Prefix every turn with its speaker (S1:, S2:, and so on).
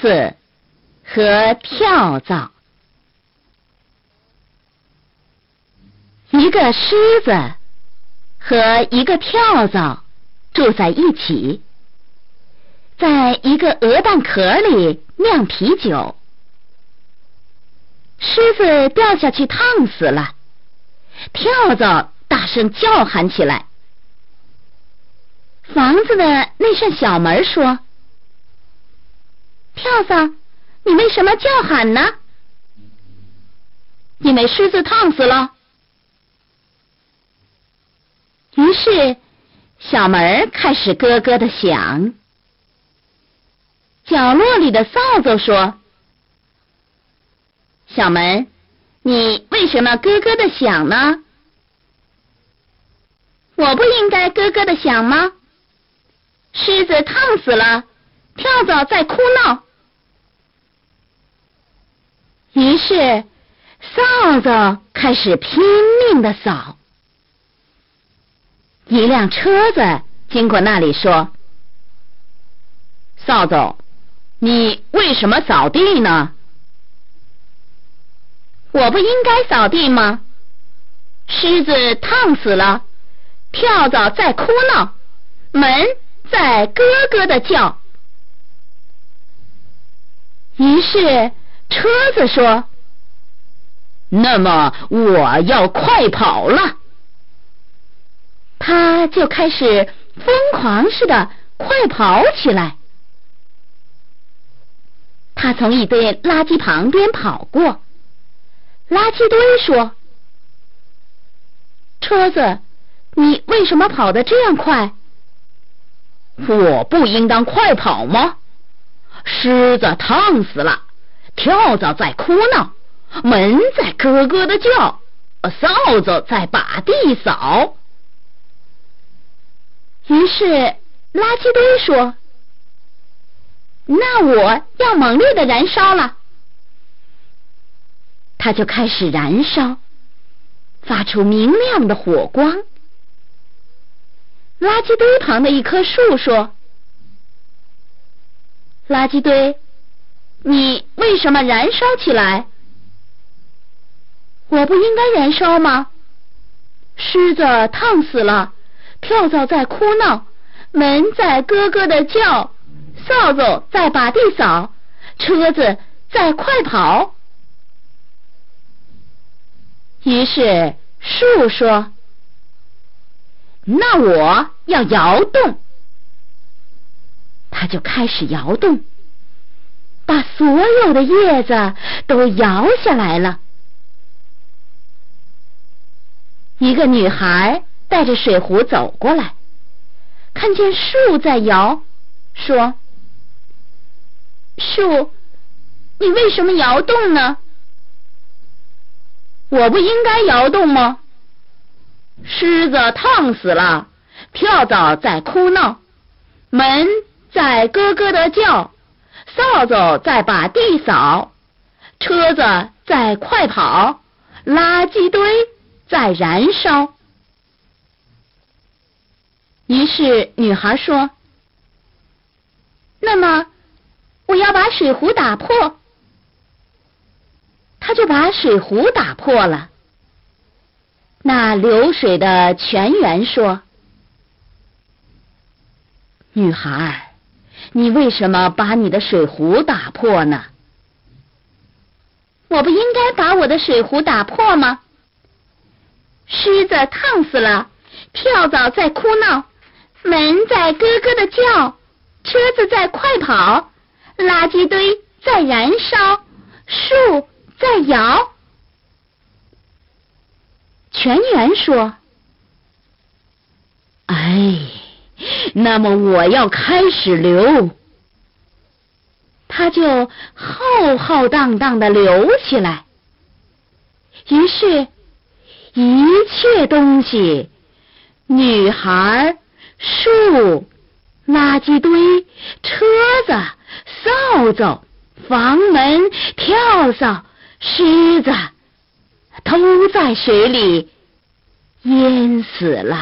S1: 子和跳蚤。一个狮子和一个跳蚤住在一起，在一个鹅蛋壳里酿啤酒。狮子掉下去烫死了，跳蚤大声叫喊起来。房子的那扇小门说：“跳蚤，你为什么叫喊呢？”“因为狮子烫死了。”于是小门开始咯咯的响。角落里的扫帚说：“小门，你为什么咯咯的响呢？我不应该咯咯的响吗？”狮子烫死了，跳蚤在哭闹。于是扫帚开始拼命的扫。一辆车子经过那里，说：“扫帚，你为什么扫地呢？我不应该扫地吗？狮子烫死了，跳蚤在哭闹，门。”在咯咯的叫，于是车子说：“那么我要快跑了。”他就开始疯狂似的快跑起来。他从一堆垃圾旁边跑过，垃圾堆说：“车子，你为什么跑得这样快？”我不应当快跑吗？狮子烫死了，跳蚤在哭闹，门在咯咯的叫，扫帚在把地扫。于是垃圾堆说：“那我要猛烈的燃烧了。”它就开始燃烧，发出明亮的火光。垃圾堆旁的一棵树说：“垃圾堆，你为什么燃烧起来？我不应该燃烧吗？狮子烫死了，跳蚤在哭闹，门在咯咯的叫，扫帚在把地扫，车子在快跑。”于是树说。那我要摇动，它就开始摇动，把所有的叶子都摇下来了。一个女孩带着水壶走过来，看见树在摇，说：“树，你为什么摇动呢？我不应该摇动吗？”狮子烫死了，跳蚤在哭闹，门在咯咯的叫，扫帚在把地扫，车子在快跑，垃圾堆在燃烧。于是女孩说：“那么，我要把水壶打破。”她就把水壶打破了。那流水的泉源说：“女孩，你为什么把你的水壶打破呢？我不应该把我的水壶打破吗？狮子烫死了，跳蚤在哭闹，门在咯咯的叫，车子在快跑，垃圾堆在燃烧，树在摇。”全员说：“哎，那么我要开始流，它就浩浩荡荡的流起来。于是，一切东西，女孩、树、垃圾堆、车子、扫帚、房门、跳蚤、狮子。”都在水里淹死了。